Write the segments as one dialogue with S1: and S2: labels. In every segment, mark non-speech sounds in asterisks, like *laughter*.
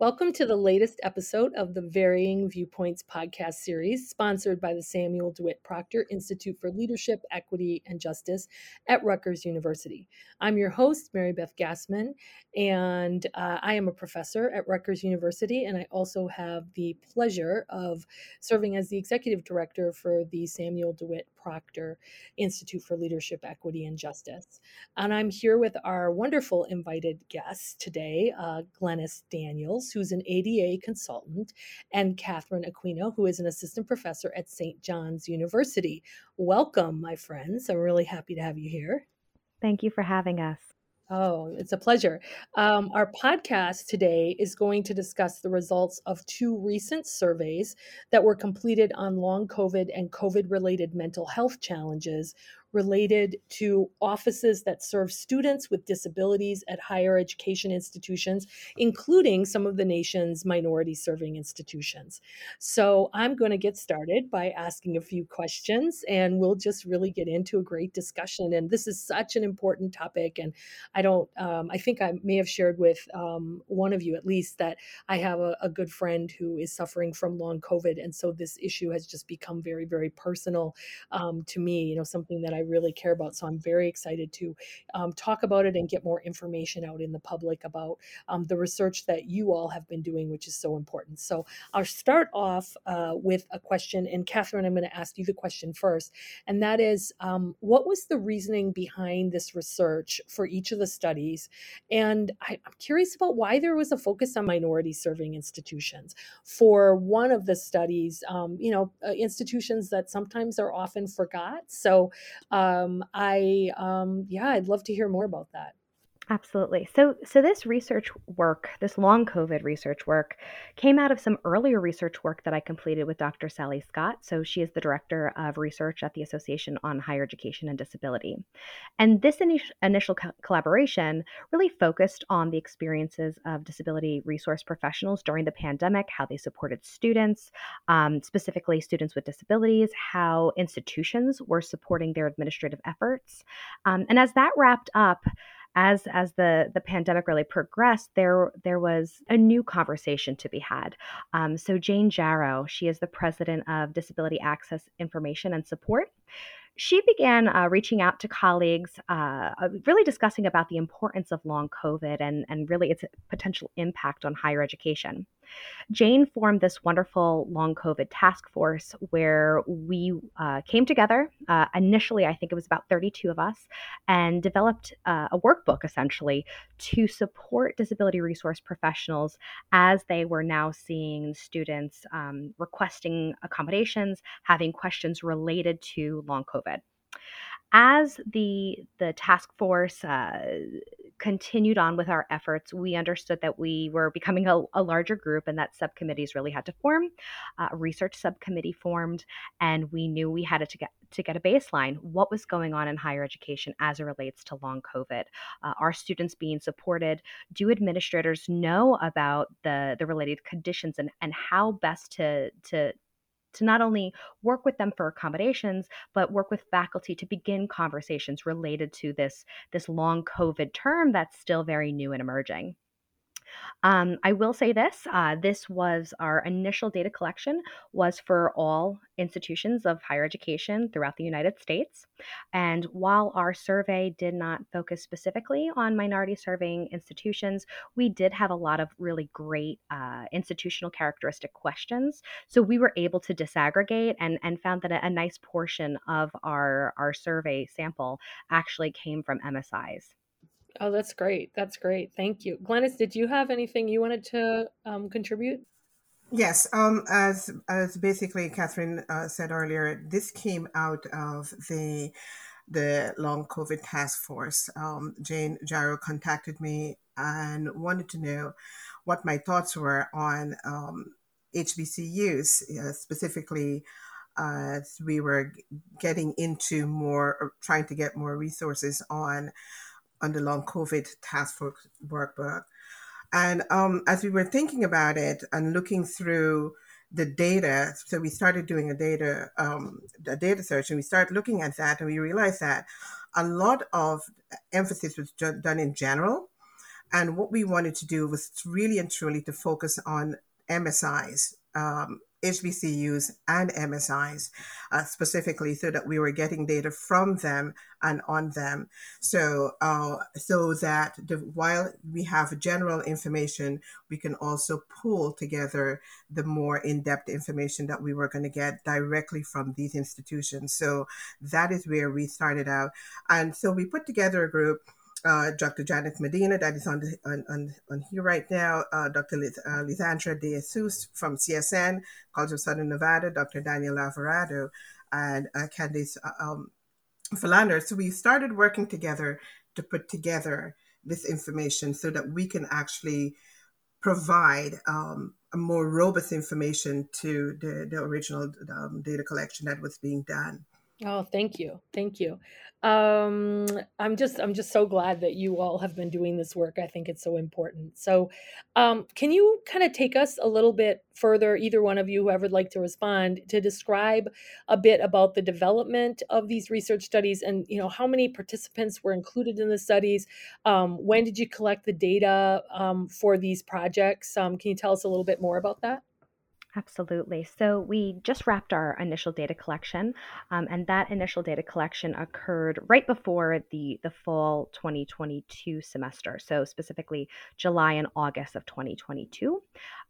S1: Welcome to the latest episode of the Varying Viewpoints podcast series, sponsored by the Samuel DeWitt Proctor Institute for Leadership, Equity, and Justice at Rutgers University. I'm your host, Mary Beth Gasman, and uh, I am a professor at Rutgers University, and I also have the pleasure of serving as the executive director for the Samuel DeWitt Proctor Institute for Leadership, Equity, and Justice. And I'm here with our wonderful invited guest today, uh, Glennis Daniels, who's an ADA consultant, and Katherine Aquino, who is an assistant professor at St. John's University. Welcome, my friends. I'm really happy to have you here.
S2: Thank you for having us.
S1: Oh, it's a pleasure. Um, our podcast today is going to discuss the results of two recent surveys that were completed on long COVID and COVID related mental health challenges related to offices that serve students with disabilities at higher education institutions, including some of the nation's minority serving institutions. So I'm going to get started by asking a few questions and we'll just really get into a great discussion. And this is such an important topic. And I don't, um, I think I may have shared with um, one of you at least that I have a, a good friend who is suffering from long COVID. And so this issue has just become very, very personal um, to me, you know, something that I I really care about. So I'm very excited to um, talk about it and get more information out in the public about um, the research that you all have been doing, which is so important. So I'll start off uh, with a question, and Katherine, I'm going to ask you the question first, and that is, um, what was the reasoning behind this research for each of the studies? And I, I'm curious about why there was a focus on minority serving institutions. For one of the studies, um, you know, uh, institutions that sometimes are often forgot. So um, I, um, yeah, I'd love to hear more about that.
S2: Absolutely. So, so this research work, this long COVID research work, came out of some earlier research work that I completed with Dr. Sally Scott. So, she is the director of research at the Association on Higher Education and Disability. And this initial, co- collaboration really focused on the experiences of disability resource professionals during the pandemic, how they supported students, um, specifically students with disabilities, how institutions were supporting their administrative efforts. Um, and as that wrapped up, as as the the pandemic really progressed, there there was a new conversation to be had. Um, so Jane Jarrow, she is the president of Disability Access Information and Support she began uh, reaching out to colleagues, uh, uh, really discussing about the importance of long COVID and, and really its potential impact on higher education. Jane formed this wonderful long COVID task force where we uh, came together. Uh, initially, I think it was about 32 of us, and developed uh, a workbook essentially to support disability resource professionals as they were now seeing students um, requesting accommodations, having questions related to long COVID as the the task force uh, continued on with our efforts, we understood that we were becoming a, a larger group and that subcommittees really had to form. Uh, a research subcommittee formed, and we knew we had to get to get a baseline. What was going on in higher education as it relates to long COVID? Uh, are students being supported? Do administrators know about the the related conditions and and how best to to to not only work with them for accommodations but work with faculty to begin conversations related to this this long covid term that's still very new and emerging um, I will say this: uh, this was our initial data collection was for all institutions of higher education throughout the United States. And while our survey did not focus specifically on minority serving institutions, we did have a lot of really great uh, institutional characteristic questions. So we were able to disaggregate and, and found that a, a nice portion of our, our survey sample actually came from MSIs.
S1: Oh, that's great. That's great. Thank you. Glennis, did you have anything you wanted to um, contribute?
S3: Yes, um, as as basically Katherine uh, said earlier, this came out of the the long COVID task force. Um, Jane Jarrow contacted me and wanted to know what my thoughts were on um, HBCUs, uh, specifically as we were getting into more, trying to get more resources on on the long COVID task force workbook. And um, as we were thinking about it and looking through the data, so we started doing a data um, a data search, and we started looking at that, and we realized that a lot of emphasis was done in general, And what we wanted to do was really and truly to focus on MSIs, um, HBCUs and MSIs uh, specifically, so that we were getting data from them and on them. So, uh, so that the, while we have general information, we can also pull together the more in-depth information that we were going to get directly from these institutions. So that is where we started out, and so we put together a group uh, Dr. Janet Medina, that is on, the, on, on, on, here right now, uh, Dr. Liz, uh, Lisandra De Jesus from CSN, College of Southern Nevada, Dr. Daniel Alvarado, and uh, Candice uh, um, Philander. So we started working together to put together this information so that we can actually provide um, a more robust information to the, the original um, data collection that was being done.
S1: Oh, thank you. Thank you. Um, I'm just I'm just so glad that you all have been doing this work. I think it's so important. So, um, can you kind of take us a little bit further, either one of you, whoever would like to respond, to describe a bit about the development of these research studies and you know how many participants were included in the studies? Um, when did you collect the data um, for these projects? Um, can you tell us a little bit more about that?
S2: Absolutely. So we just wrapped our initial data collection, um, and that initial data collection occurred right before the the fall 2022 semester. So specifically July and August of 2022.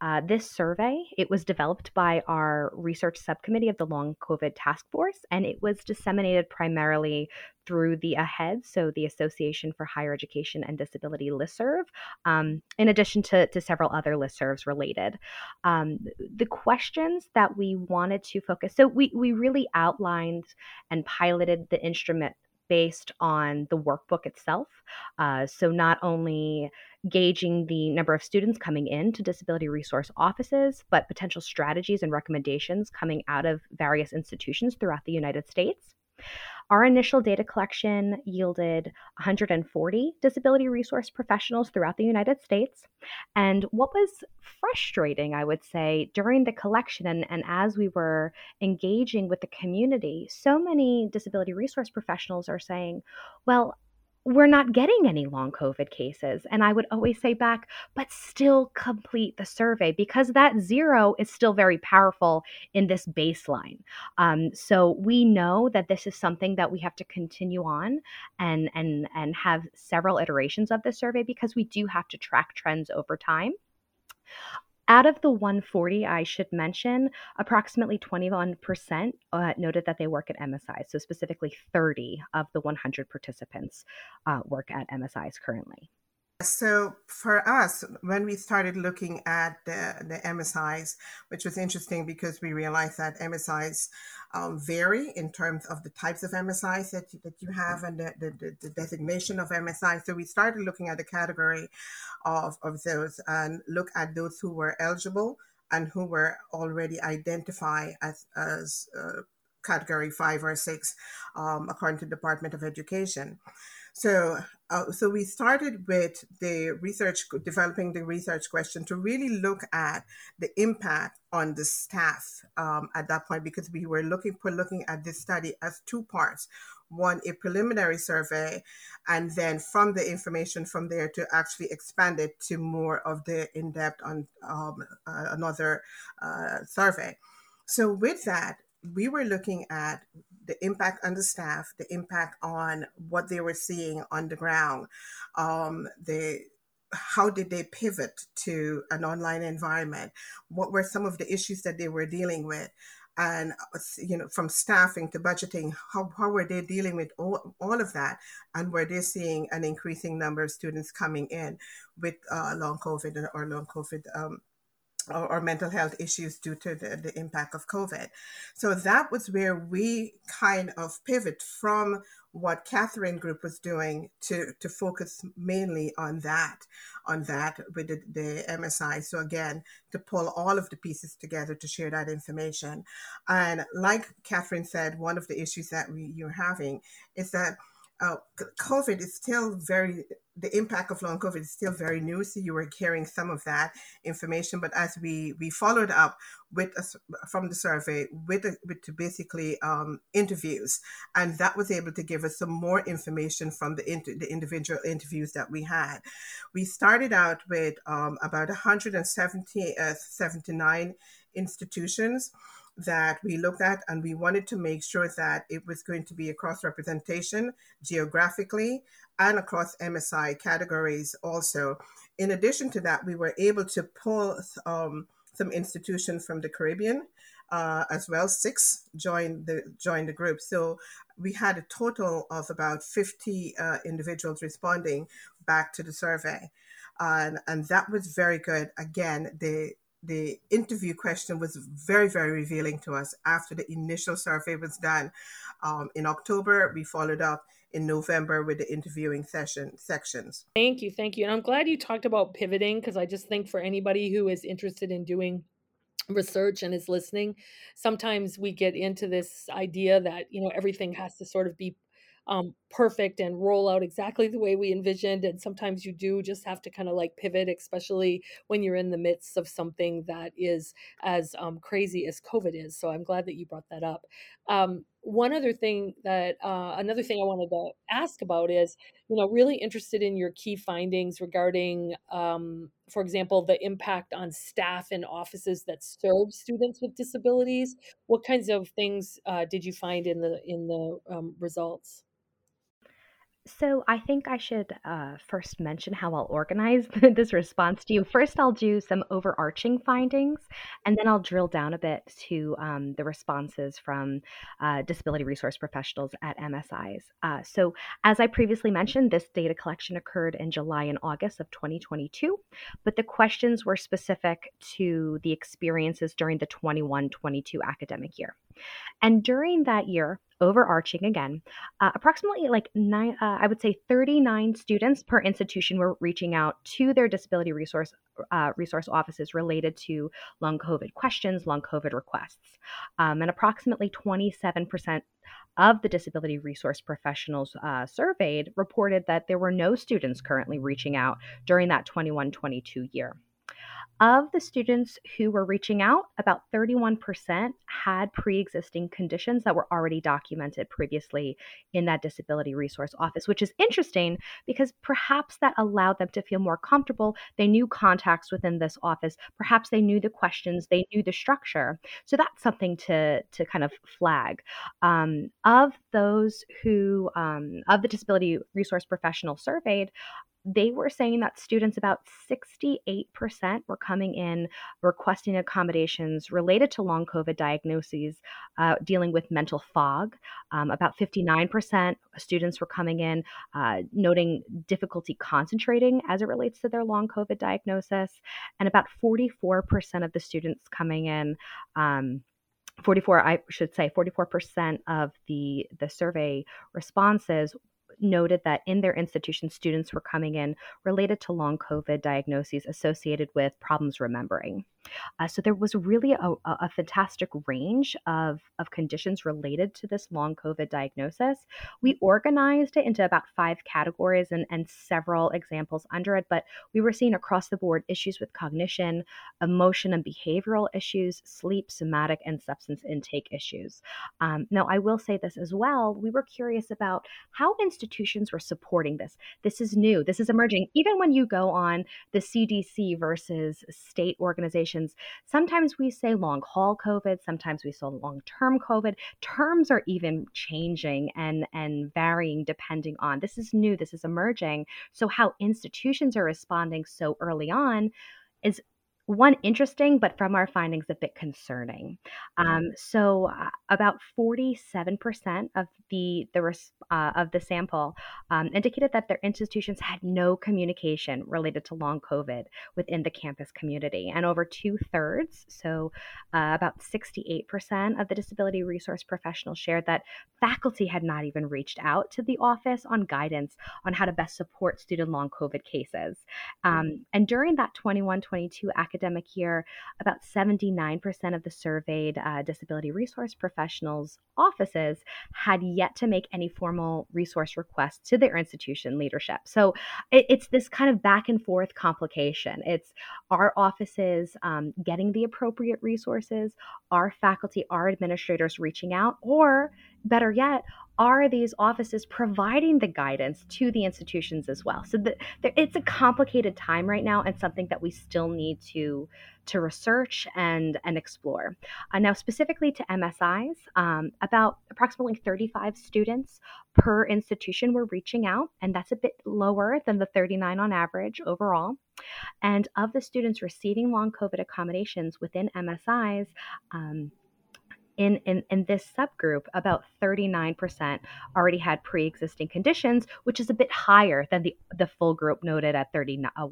S2: Uh, this survey it was developed by our research subcommittee of the Long COVID Task Force, and it was disseminated primarily through the AHEAD, so the Association for Higher Education and Disability listserv, um, in addition to, to several other listservs related. Um, the questions that we wanted to focus, so we, we really outlined and piloted the instrument based on the workbook itself. Uh, so, not only gauging the number of students coming in to disability resource offices, but potential strategies and recommendations coming out of various institutions throughout the United States. Our initial data collection yielded 140 disability resource professionals throughout the United States. And what was frustrating, I would say, during the collection and, and as we were engaging with the community, so many disability resource professionals are saying, well, we're not getting any long COVID cases. And I would always say back, but still complete the survey because that zero is still very powerful in this baseline. Um, so we know that this is something that we have to continue on and and and have several iterations of the survey because we do have to track trends over time. Out of the 140, I should mention approximately 21% uh, noted that they work at MSI. So, specifically, 30 of the 100 participants uh, work at MSIs currently.
S3: So for us, when we started looking at the, the MSIs, which was interesting because we realized that MSIs um, vary in terms of the types of MSIs that, that you have and the, the, the designation of MSI. So we started looking at the category of, of those and look at those who were eligible and who were already identified as, as uh, category five or six, um, according to the Department of Education. So, uh, so we started with the research, developing the research question to really look at the impact on the staff um, at that point, because we were looking for looking at this study as two parts. One, a preliminary survey, and then from the information from there to actually expand it to more of the in-depth on um, uh, another uh, survey. So with that, we were looking at the impact on the staff, the impact on what they were seeing on the ground, um, the how did they pivot to an online environment? What were some of the issues that they were dealing with? And you know, from staffing to budgeting, how, how were they dealing with all, all of that? And were they seeing an increasing number of students coming in with uh, long COVID or long COVID um, or, or, mental health issues due to the, the impact of COVID. So that was where we kind of pivot from what Katherine Group was doing to, to focus mainly on that, on that with the, the MSI. So again, to pull all of the pieces together to share that information. And like Katherine said, one of the issues that we, you're having is that uh, COVID is still very, the impact of long COVID is still very new. So you were hearing some of that information. But as we, we followed up with a, from the survey with, a, with basically um, interviews, and that was able to give us some more information from the, inter, the individual interviews that we had. We started out with um, about 170, uh, 79 institutions that we looked at, and we wanted to make sure that it was going to be across representation geographically and across MSI categories also. In addition to that, we were able to pull um, some institutions from the Caribbean. Uh, as well, six joined the joined the group. So we had a total of about 50 uh, individuals responding back to the survey, and and that was very good. Again, the the interview question was very, very revealing to us after the initial survey was done. Um, in October, we followed up in November with the interviewing session sections.
S1: Thank you, thank you. And I'm glad you talked about pivoting because I just think for anybody who is interested in doing research and is listening, sometimes we get into this idea that, you know, everything has to sort of be um, perfect and roll out exactly the way we envisioned. And sometimes you do just have to kind of like pivot, especially when you're in the midst of something that is as um, crazy as COVID is. So I'm glad that you brought that up. Um, one other thing that uh, another thing I wanted to ask about is, you know, really interested in your key findings regarding, um, for example, the impact on staff and offices that serve students with disabilities. What kinds of things uh, did you find in the in the um, results?
S2: So I think I should uh, first mention how I'll organize *laughs* this response to you. First, I'll do some overarching findings, and then I'll drill down a bit to um, the responses from uh, disability resource professionals at MSIs. Uh, so, as I previously mentioned, this data collection occurred in July and August of 2022, but the questions were specific to the experiences during the 21 22 academic year. And during that year, overarching again, uh, approximately like nine, uh, I would say 39 students per institution were reaching out to their disability resource uh, resource offices related to long COVID questions, long COVID requests. Um, and approximately 27% of the disability resource professionals uh, surveyed reported that there were no students currently reaching out during that 21 22 year. Of the students who were reaching out, about 31% had pre existing conditions that were already documented previously in that disability resource office, which is interesting because perhaps that allowed them to feel more comfortable. They knew contacts within this office, perhaps they knew the questions, they knew the structure. So that's something to, to kind of flag. Um, of those who, um, of the disability resource professionals surveyed, they were saying that students, about 68%, were coming in requesting accommodations related to long COVID diagnoses, uh, dealing with mental fog. Um, about 59% students were coming in uh, noting difficulty concentrating as it relates to their long COVID diagnosis. And about 44% of the students coming in. Um, 44 i should say 44% of the the survey responses noted that in their institution, students were coming in related to long COVID diagnoses associated with problems remembering. Uh, so there was really a, a, fantastic range of, of conditions related to this long COVID diagnosis. We organized it into about five categories and, and several examples under it, but we were seeing across the board issues with cognition, emotion and behavioral issues, sleep, somatic, and substance intake issues. Um, now, I will say this as well. We were curious about how institutions were supporting this. This is new, this is emerging. Even when you go on the CDC versus state Sometimes we say long haul COVID, sometimes we say long term COVID. Terms are even changing and, and varying depending on this is new, this is emerging. So, how institutions are responding so early on is one interesting, but from our findings, a bit concerning. Um, so, uh, about 47% of the the uh, of the sample um, indicated that their institutions had no communication related to long COVID within the campus community, and over two thirds, so uh, about 68% of the disability resource professionals shared that faculty had not even reached out to the office on guidance on how to best support student long COVID cases. Um, and during that 21 22 academic academic year, about 79% of the surveyed uh, disability resource professionals' offices had yet to make any formal resource requests to their institution leadership. So it, it's this kind of back and forth complication. It's our offices um, getting the appropriate resources, our faculty, our administrators reaching out, or better yet, are these offices providing the guidance to the institutions as well? So the, the, it's a complicated time right now and something that we still need to to research and and explore. Uh, now, specifically to MSIs, um, about approximately 35 students per institution were reaching out, and that's a bit lower than the 39 on average overall. And of the students receiving long COVID accommodations within MSIs, um, in, in, in this subgroup, about 39% already had pre existing conditions, which is a bit higher than the, the full group noted at 31%. Uh,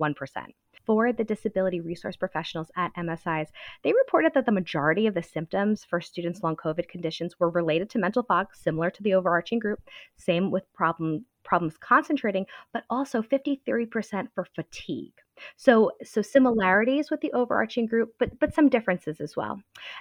S2: for the disability resource professionals at MSIs, they reported that the majority of the symptoms for students' long COVID conditions were related to mental fog, similar to the overarching group. Same with problem problems concentrating, but also 53% for fatigue. So, so similarities with the overarching group, but but some differences as well.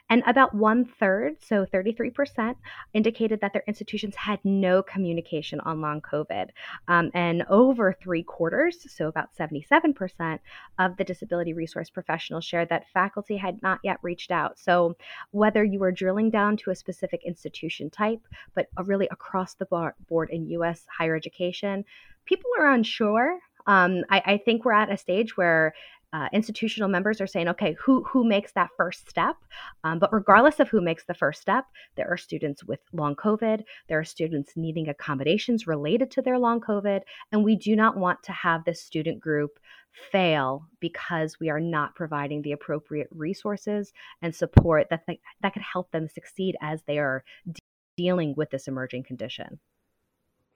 S2: And about one third, so 33%, indicated that their institutions had no communication on long COVID, um, and over three quarters, so about 77% of the disability resource professionals shared that faculty had not yet reached out. So, whether you were drilling down to a specific institution type, but really across the board in U.S. higher education, people are unsure um, I, I, think we're at a stage where uh, institutional members are saying, okay, who who makes that first step? Um, but regardless of who makes the first step, there are students with long COVID. There are students needing accommodations related to their long COVID, and we do not want to have this student group fail because we are not providing the appropriate resources and support that th- that could help them succeed as they are de- dealing with this emerging condition.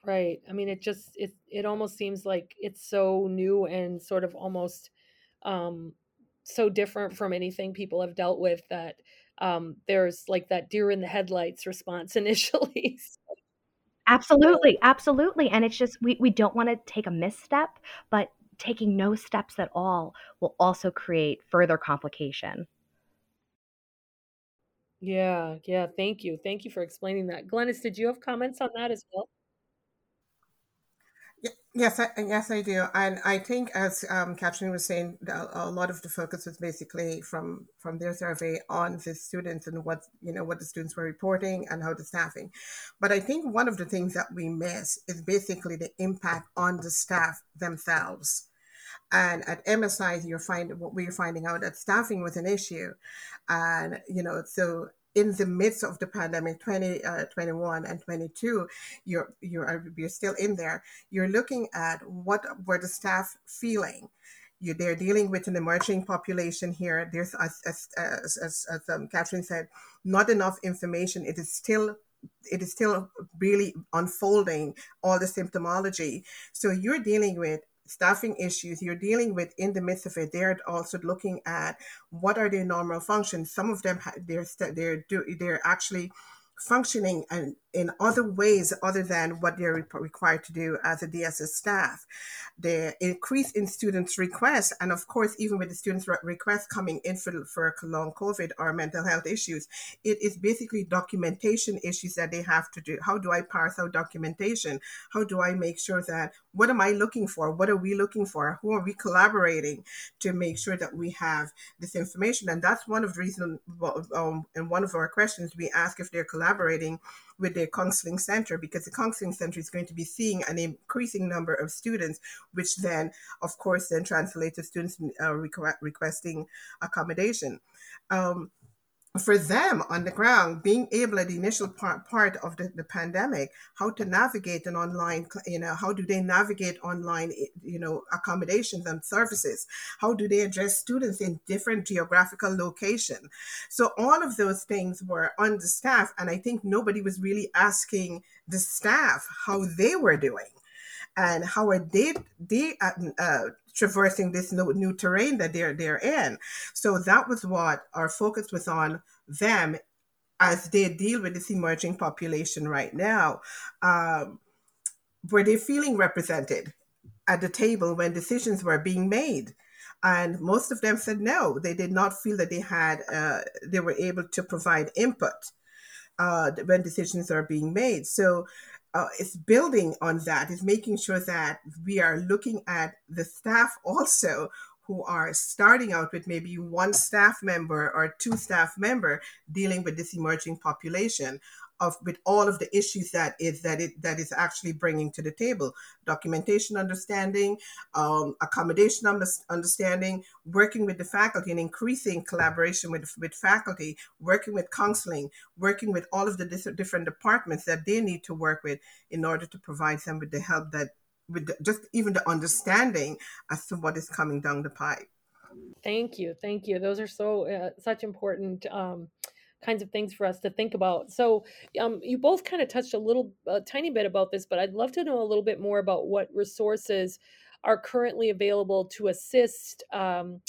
S1: Right. I mean, it just it it almost seems like it's so new and sort of almost um so different from anything people have dealt with that um there's like that deer in the headlights response *laughs* initially.
S2: absolutely, absolutely. And it's just we we don't want to take a misstep, but taking no steps at all will also create further complication.
S1: Yeah, yeah, thank you. Thank you for explaining that. Glennis, did you have comments on that as well?
S3: Yes, I, yes, I do, and I think, as um, Katherine was saying, a lot of the focus was basically from from their survey on the students and what you know what the students were reporting and how the staffing. But I think one of the things that we miss is basically the impact on the staff themselves. And at MSI, you're finding what we're finding out that staffing was an issue, and you know, so in the midst of the pandemic 2021 uh, and 22 you're you're you're still in there. You're looking at what were the staff feeling. You, they're dealing with an emerging population here. There's as as as, as, as um, Katherine said not enough information. It is still it is still really unfolding all the symptomology. So you're dealing with staffing issues you're dealing with in the midst of it they're also looking at what are their normal functions. Some of them they're they're they're actually functioning and in other ways other than what they're required to do as a DSS staff. The increase in students' requests, and of course, even with the students' requests coming in for, for long COVID or mental health issues, it is basically documentation issues that they have to do. How do I parse out documentation? How do I make sure that what am I looking for? What are we looking for? Who are we collaborating to make sure that we have this information? And that's one of the reasons, um, in one of our questions, we ask if they're collaborating with their counseling center because the counseling center is going to be seeing an increasing number of students, which then, of course, then translates to students uh, requesting accommodation. Um, for them on the ground, being able at the initial part, part of the, the pandemic, how to navigate an online, you know, how do they navigate online, you know, accommodations and services? How do they address students in different geographical location? So all of those things were on the staff. And I think nobody was really asking the staff how they were doing and how are they they uh, uh, traversing this new, new terrain that they're they're in. So that was what our focus was on them as they deal with this emerging population right now. Um, were they feeling represented at the table when decisions were being made? and most of them said no they did not feel that they had uh, they were able to provide input uh, when decisions are being made so uh, it's building on that. Is making sure that we are looking at the staff also who are starting out with maybe one staff member or two staff member dealing with this emerging population of with all of the issues that is that it that is actually bringing to the table. Documentation understanding um, accommodation understanding working with the faculty and increasing collaboration with with faculty working with counseling working with all of the different departments that they need to work with in order to provide them with the help that with the, just even the understanding as to what is coming down the pipe.
S1: Thank you thank you. Those are so uh, such important um, kinds of things for us to think about. So, um, you both kind of touched a little, a tiny bit about this, but I'd love to know a little bit more about what resources are currently available to assist. Um,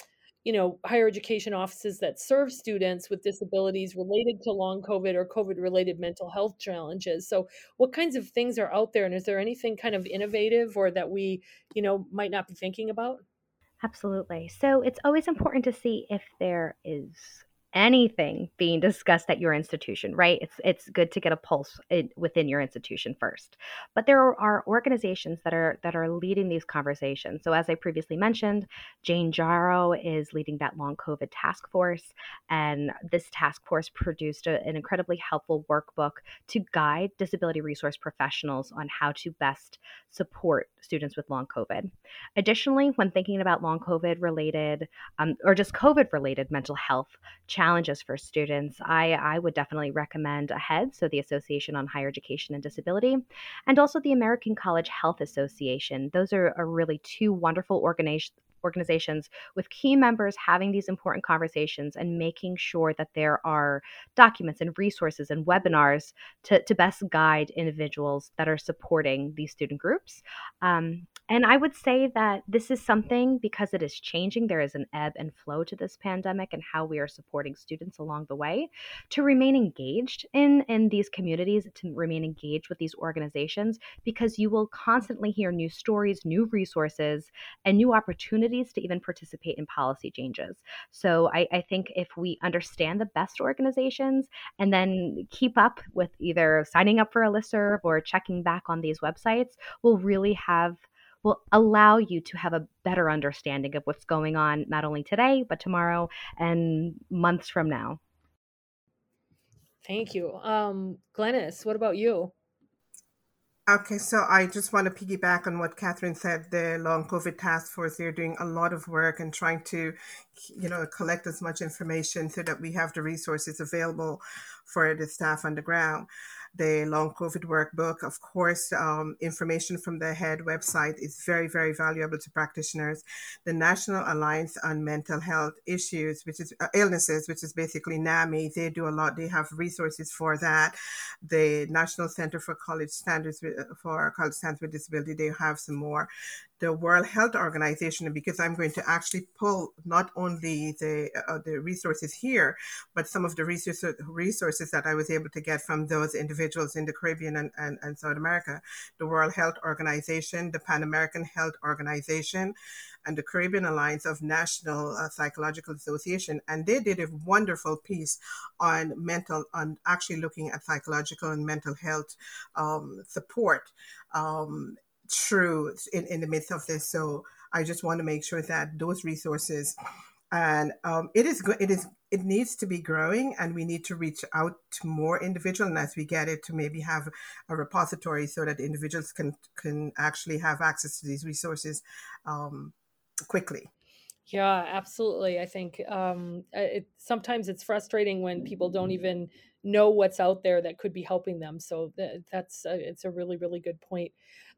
S1: you know, higher education offices that serve students with disabilities related to long COVID or COVID related mental health challenges. So, what kinds of things are out there? And is there anything kind of innovative or that we, you know, might not be thinking about?
S2: Absolutely. So, it's always important to see if there is anything being discussed at your institution, right? It's it's good to get a pulse in, within your institution first. But there are organizations that are that are leading these conversations. So as I previously mentioned, Jane Jarrow is leading that long COVID task force, and this task force produced a, an incredibly helpful workbook to guide disability resource professionals on how to best support students with long COVID. Additionally, when thinking about long COVID related um, or just COVID related mental health challenges challenges for students, I, I would definitely recommend AHEAD, so the Association on Higher Education and Disability, and also the American College Health Association. Those are, are really two wonderful organizations organizations with key members having these important conversations and making sure that there are documents and resources and webinars to, to best guide individuals that are supporting these student groups. Um, and I would say that this is something because it is changing, there is an ebb and flow to this pandemic and how we are supporting students along the way to remain engaged in, in these communities, to remain engaged with these organizations, because you will constantly hear new stories, new resources, and new opportunities to even participate in policy changes. So I, I think if we understand the best organizations and then keep up with either signing up for a listserv or checking back on these websites, we'll really have will allow you to have a better understanding of what's going on, not only today, but tomorrow and months from now.
S1: Thank you. Um, Glennis, what about you?
S3: Okay, so I just want to piggyback on what Katherine said. The Long COVID Task Force, they're doing a lot of work and trying to, you know, collect as much information so that we have the resources available for the staff on the ground the long COVID workbook. Of course, um, information from the AHEAD website is very, very valuable to practitioners. The National Alliance on Mental Health Issues, which is uh, illnesses, which is basically NAMI, they do a lot. They have resources for that. The National Center for College Standards uh, for College Standards with Disability, they have some more the World Health Organization because I'm going to actually pull not only the uh, the resources here, but some of the resources resources that I was able to get from those individuals in the Caribbean and, and, and South America. The World Health Organization, the Pan American Health Organization, and the Caribbean Alliance of National uh, Psychological Association, and they did a wonderful piece on mental, on actually looking at psychological and mental health um, support. Um, true in, in the midst of this. So I just want to make sure that those resources and um, it is good. It is it needs to be growing, and we need to reach out to more individuals. And as we get it, to maybe have a repository so that individuals can can actually have access to these resources um, quickly.
S1: Yeah, absolutely. I think um, it, sometimes it's frustrating when people don't even know what's out there that could be helping them. So that, that's a, it's a really really good point.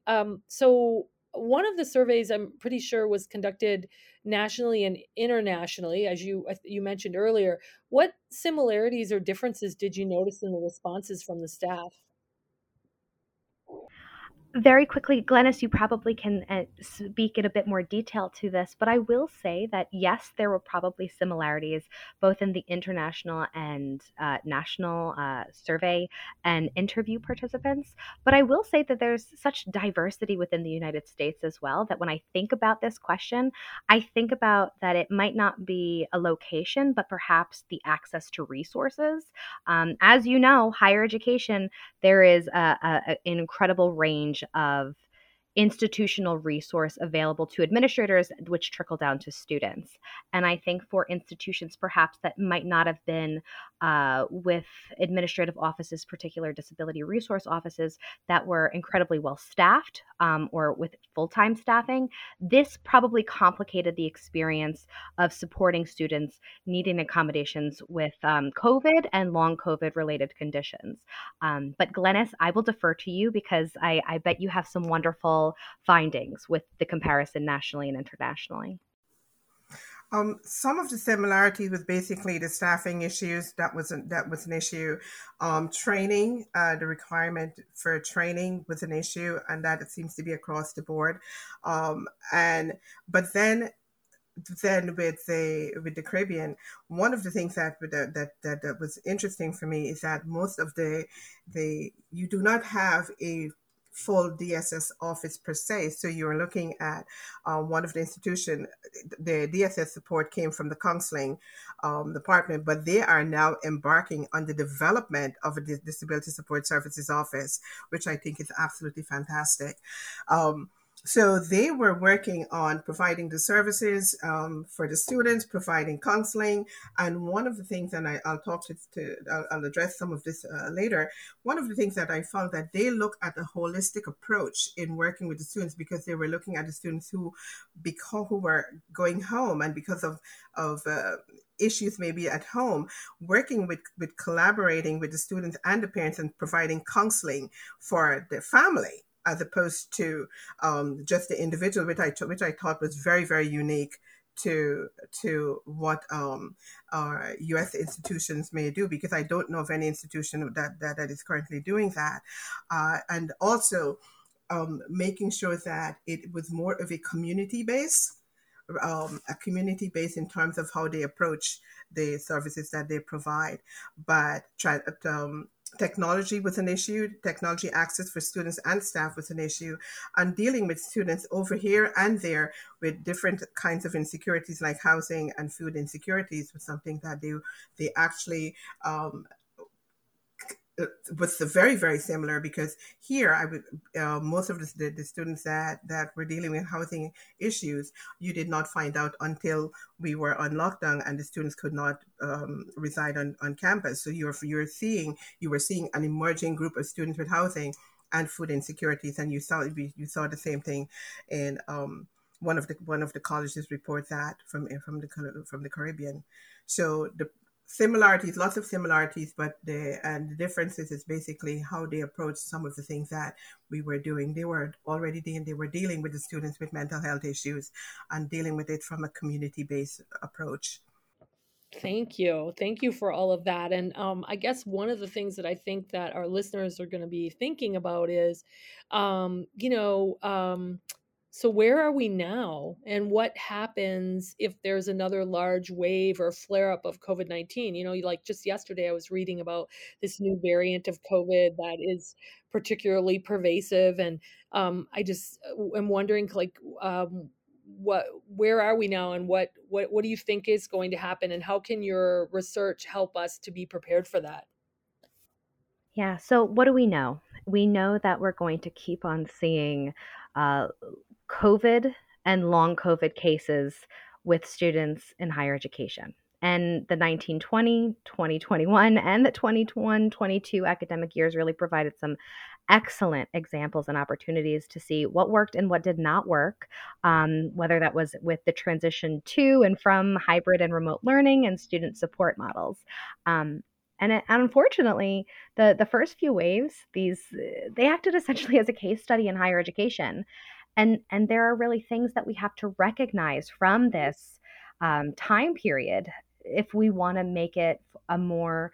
S1: Um, so one of the surveys I'm pretty sure was conducted nationally and internationally, as you you mentioned earlier. What similarities or differences did you notice in the responses from the staff?
S2: Very quickly, Glennis, you probably can uh, speak in a bit more detail to this, but I will say that yes, there were probably similarities both in the international and uh, national uh, survey and interview participants. But I will say that there's such diversity within the United States as well that when I think about this question, I think about that it might not be a location, but perhaps the access to resources. Um, as you know, higher education, there is an incredible range of institutional resource available to administrators, which trickle down to students. And I think for institutions perhaps that might not have been uh, with administrative offices, particular disability resource offices that were incredibly well staffed um, or with full time staffing, this probably complicated the experience of supporting students needing accommodations with um, COVID and long COVID related conditions. Um, but Glennis, I will defer to you because I, I bet you have some wonderful findings with the comparison nationally and internationally?
S3: Um, some of the similarities was basically the staffing issues. That was an, that was an issue. Um, training, uh, the requirement for training was an issue, and that it seems to be across the board. Um, and but then then with the with the Caribbean, one of the things that that, that that was interesting for me is that most of the the you do not have a full DSS office per se. So you're looking at uh, one of the institution, the DSS support came from the counseling um, department, but they are now embarking on the development of a disability support services office, which I think is absolutely fantastic. Um, so they were working on providing the services um, for the students, providing counseling. And one of the things, and I, will talk to, to I'll, I'll, address some of this uh, later. One of the things that I found that they look at a holistic approach in working with the students because they were looking at the students who, because who were going home and because of of uh, issues maybe at home, working with, with collaborating with the students and the parents and providing counseling for the family as opposed to um, just the individual, which I which I thought was very very unique to to what um, U.S. institutions may do because I don't know of any institution that that, that is currently doing that, uh, and also um, making sure that it was more of a community base. Um, a community base in terms of how they approach the services that they provide, but try, um, technology was an issue, technology access for students and staff was an issue, and dealing with students over here and there with different kinds of insecurities like housing and food insecurities was something that they they actually um, was very very similar because here I would uh, most of the, the, students that that were dealing with housing issues you did not find out until we were on lockdown and the students could not um, reside on, on campus. So you're you're seeing you were seeing an emerging group of students with housing and food insecurities and you saw you saw the same thing in um, one of the one of the colleges report that from from the from the Caribbean. So the similarities, lots of similarities, but the and the differences is basically how they approach some of the things that we were doing. They were already doing, they were dealing with the students with mental health issues and dealing with it from a community-based approach.
S1: Thank you. Thank you for all of that. And um, I guess one of the things that I think that our listeners are going to be thinking about is, um, you know, um, so, where are we now? And what happens if there's another large wave or flare up of COVID 19? You know, like just yesterday, I was reading about this new variant of COVID that is particularly pervasive. And um, I just uh, am wondering, like, um, what where are we now and what what what do you think is going to happen and how can your research help us to be prepared for that
S2: yeah so what do we know we know that we're going to keep on seeing uh, COVID and long COVID cases with students in higher education. And the 1920, 2021, and the 2021 22 academic years really provided some excellent examples and opportunities to see what worked and what did not work, um, whether that was with the transition to and from hybrid and remote learning and student support models. Um, and, it, and unfortunately, the, the first few waves, these they acted essentially as a case study in higher education and and there are really things that we have to recognize from this um, time period if we want to make it a more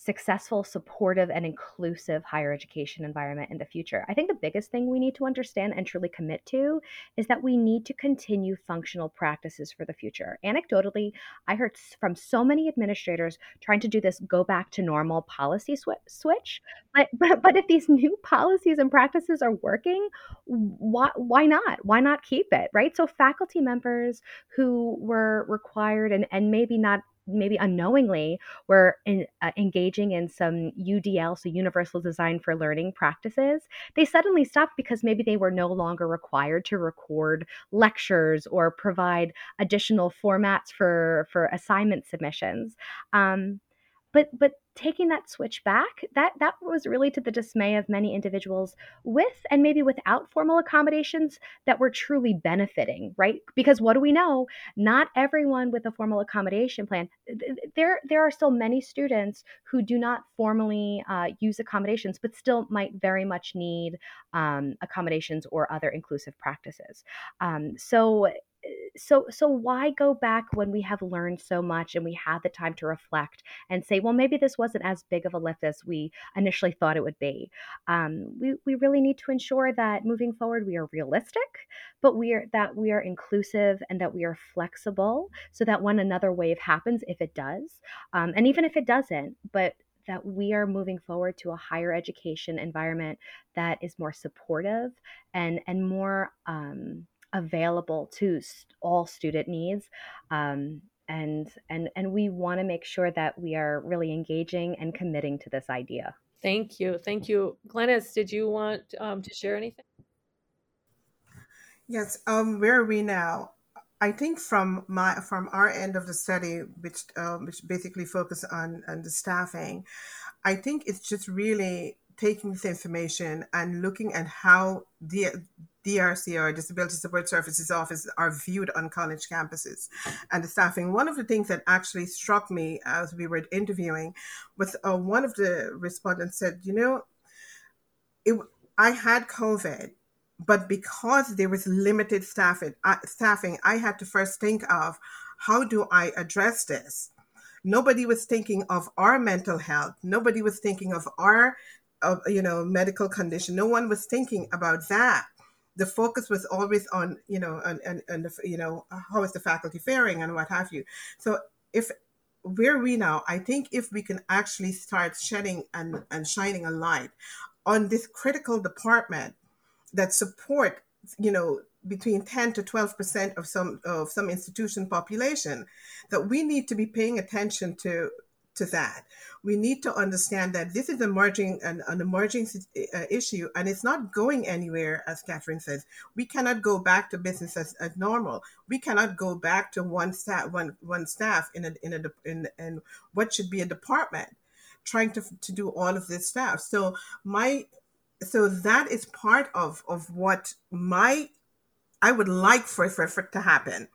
S2: successful, supportive, and inclusive higher education environment in the future. I think the biggest thing we need to understand and truly commit to is that we need to continue functional practices for the future. Anecdotally, I heard from so many administrators trying to do this go back to normal policy sw- switch. But, *laughs* but but if these new policies and practices are working, why why not? Why not keep it, right? So faculty members who were required and and maybe not maybe unknowingly were in, uh, engaging in some UDL, so Universal Design for Learning practices, they suddenly stopped because maybe they were no longer required to record lectures or provide additional formats for for assignment submissions. Um, but but taking that switch back that that was really to the dismay of many individuals with and maybe without formal accommodations that were truly benefiting right? Because what do we know? Not everyone with a formal accommodation plan there there are still many students who do not formally uh, use accommodations but still might very much need um, accommodations or other inclusive practices. Um, so so so why go back when we have learned so much and we had the time to reflect and say well maybe this wasn't as big of a lift as we initially thought it would be. Um, we, we really need to ensure that moving forward we are realistic but we are that we are inclusive and that we are flexible so that when another wave happens if it does um, and even if it doesn't but that we are moving forward to a higher education environment that is more supportive and and more um, available to all student needs. Um, and and and we want to make sure that we are really engaging and committing to this idea.
S1: Thank you, thank you, Glennis. Did you want um, to share anything?
S3: Yes. Um, where are we now? I think from my from our end of the study, which um, which basically focus on on the staffing, I think it's just really taking this information and looking at how the DRC or Disability Support Services Office are viewed on college campuses and the staffing. One of the things that actually struck me as we were interviewing was uh, one of the respondents said, you know, it, I had COVID, but because there was limited staffing, uh, staffing, I had to first think of how do I address this? Nobody was thinking of our mental health. Nobody was thinking of our, uh, you know, medical condition. No one was thinking about that the focus was always on you know and and, and the, you know how is the faculty faring and what have you so if where we now i think if we can actually start shedding and and shining a light on this critical department that support you know between 10 to 12 percent of some of some institution population that we need to be paying attention to to that. We need to understand that this is emerging an, an emerging uh, issue, and it's not going anywhere, as Katherine says. We cannot go back to business as, as normal. We cannot go back to one staff, one one staff in a in a in, in what should be a department, trying to to do all of this stuff. So my so that is part of of what my I would like for, for, for to happen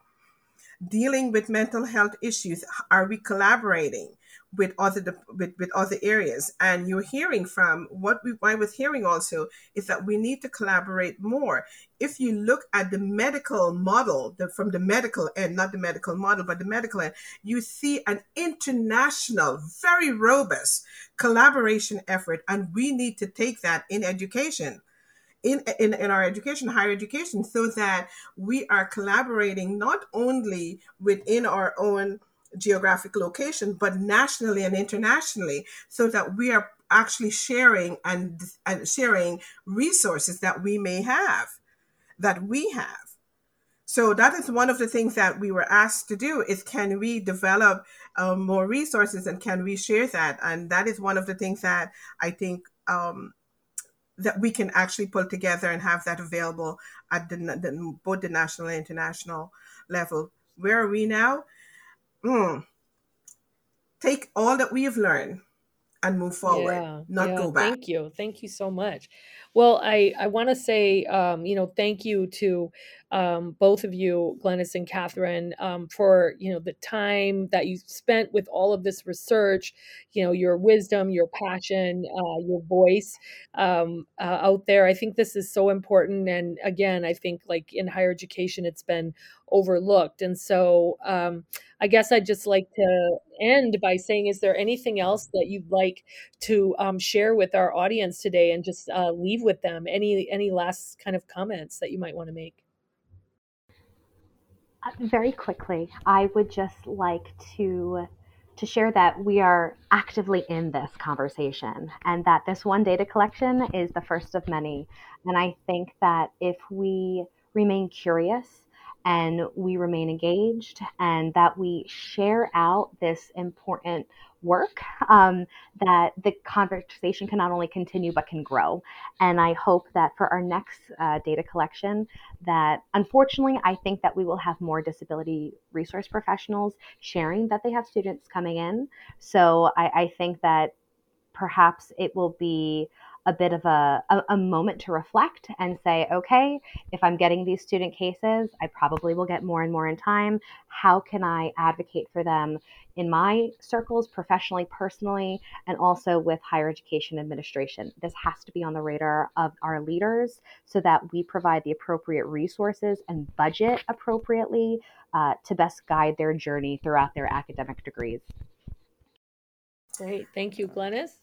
S3: dealing with mental health issues are we collaborating with other with, with other areas. And you're hearing from what we I was hearing also is that we need to collaborate more. If you look at the medical model the, from the medical end not the medical model but the medical end you see an international very robust collaboration effort and we need to take that in education in, in, in our education, higher education, so that we are collaborating not only within our own geographic location, but nationally and internationally, so that we are actually sharing and, and sharing resources that we may have, that we have. So that is one of the things that we were asked to do is can we develop um, more resources and can we share that? And that is one of the things that I think um, that we can actually pull together and have that available at the, the both the national and international level. Where are we now? Mm, take all that we have learned and move forward, yeah, not yeah, go back.
S1: Thank you. Thank you so much. Well, I, I want to say, um, you know, thank you to um, both of you, Glennis and Katherine, um, for you know the time that you spent with all of this research. You know your wisdom, your passion, uh, your voice um, uh, out there. I think this is so important. And again, I think like in higher education, it's been overlooked. And so um, I guess I'd just like to end by saying, is there anything else that you'd like to um, share with our audience today and just uh, leave with them? Any any last kind of comments that you might want to make?
S2: Uh, very quickly, I would just like to to share that we are actively in this conversation and that this one data collection is the first of many. And I think that if we remain curious and we remain engaged and that we share out this important work um, that the conversation can not only continue but can grow. And i hope that for our next uh, data collection that unfortunately i think that we will have more disability resource professionals sharing that they have students coming in. So i, I think that perhaps it will be a bit of a, a, a, moment to reflect and say, okay, if I'm getting these student cases, I probably will get more and more in time. How can I advocate for them in my circles, professionally, personally, and also with higher education administration? This has to be on the radar of our leaders so that we provide the appropriate resources and budget appropriately uh, to best guide their journey throughout their academic degrees.
S1: Great. Thank you, Glennis.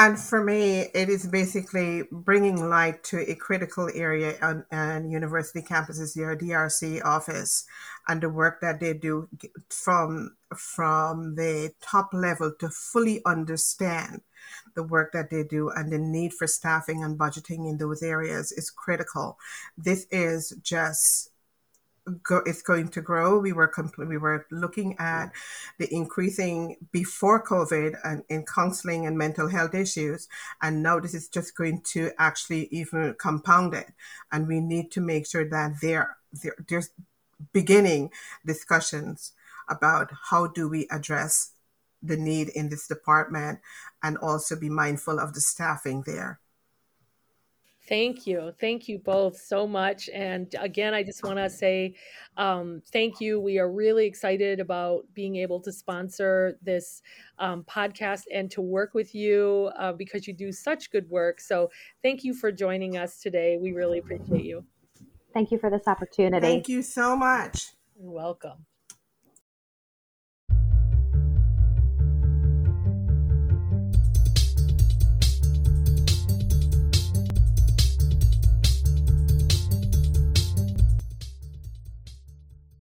S3: And for me, it is basically bringing light to a critical area on, on university campuses, your DRC office, and the work that they do from from the top level to fully understand the work that they do and the need for staffing and budgeting in those areas is critical. This is just go, it's going to grow. We were compl- we were looking at the increasing before COVID and in counseling and mental health issues, and now this is just going to actually even compound it. And we need to make sure that there, there there's beginning discussions about how do we address the need in this department and also be mindful of the staffing there.
S1: Thank you. Thank you both so much. And again, I just want to say um, thank you. We are really excited about being able to sponsor this um, podcast and to work with you uh, because you do such good work. So thank you for joining us today. We really appreciate you.
S2: Thank you for this opportunity.
S3: Thank you so much.
S1: You're welcome.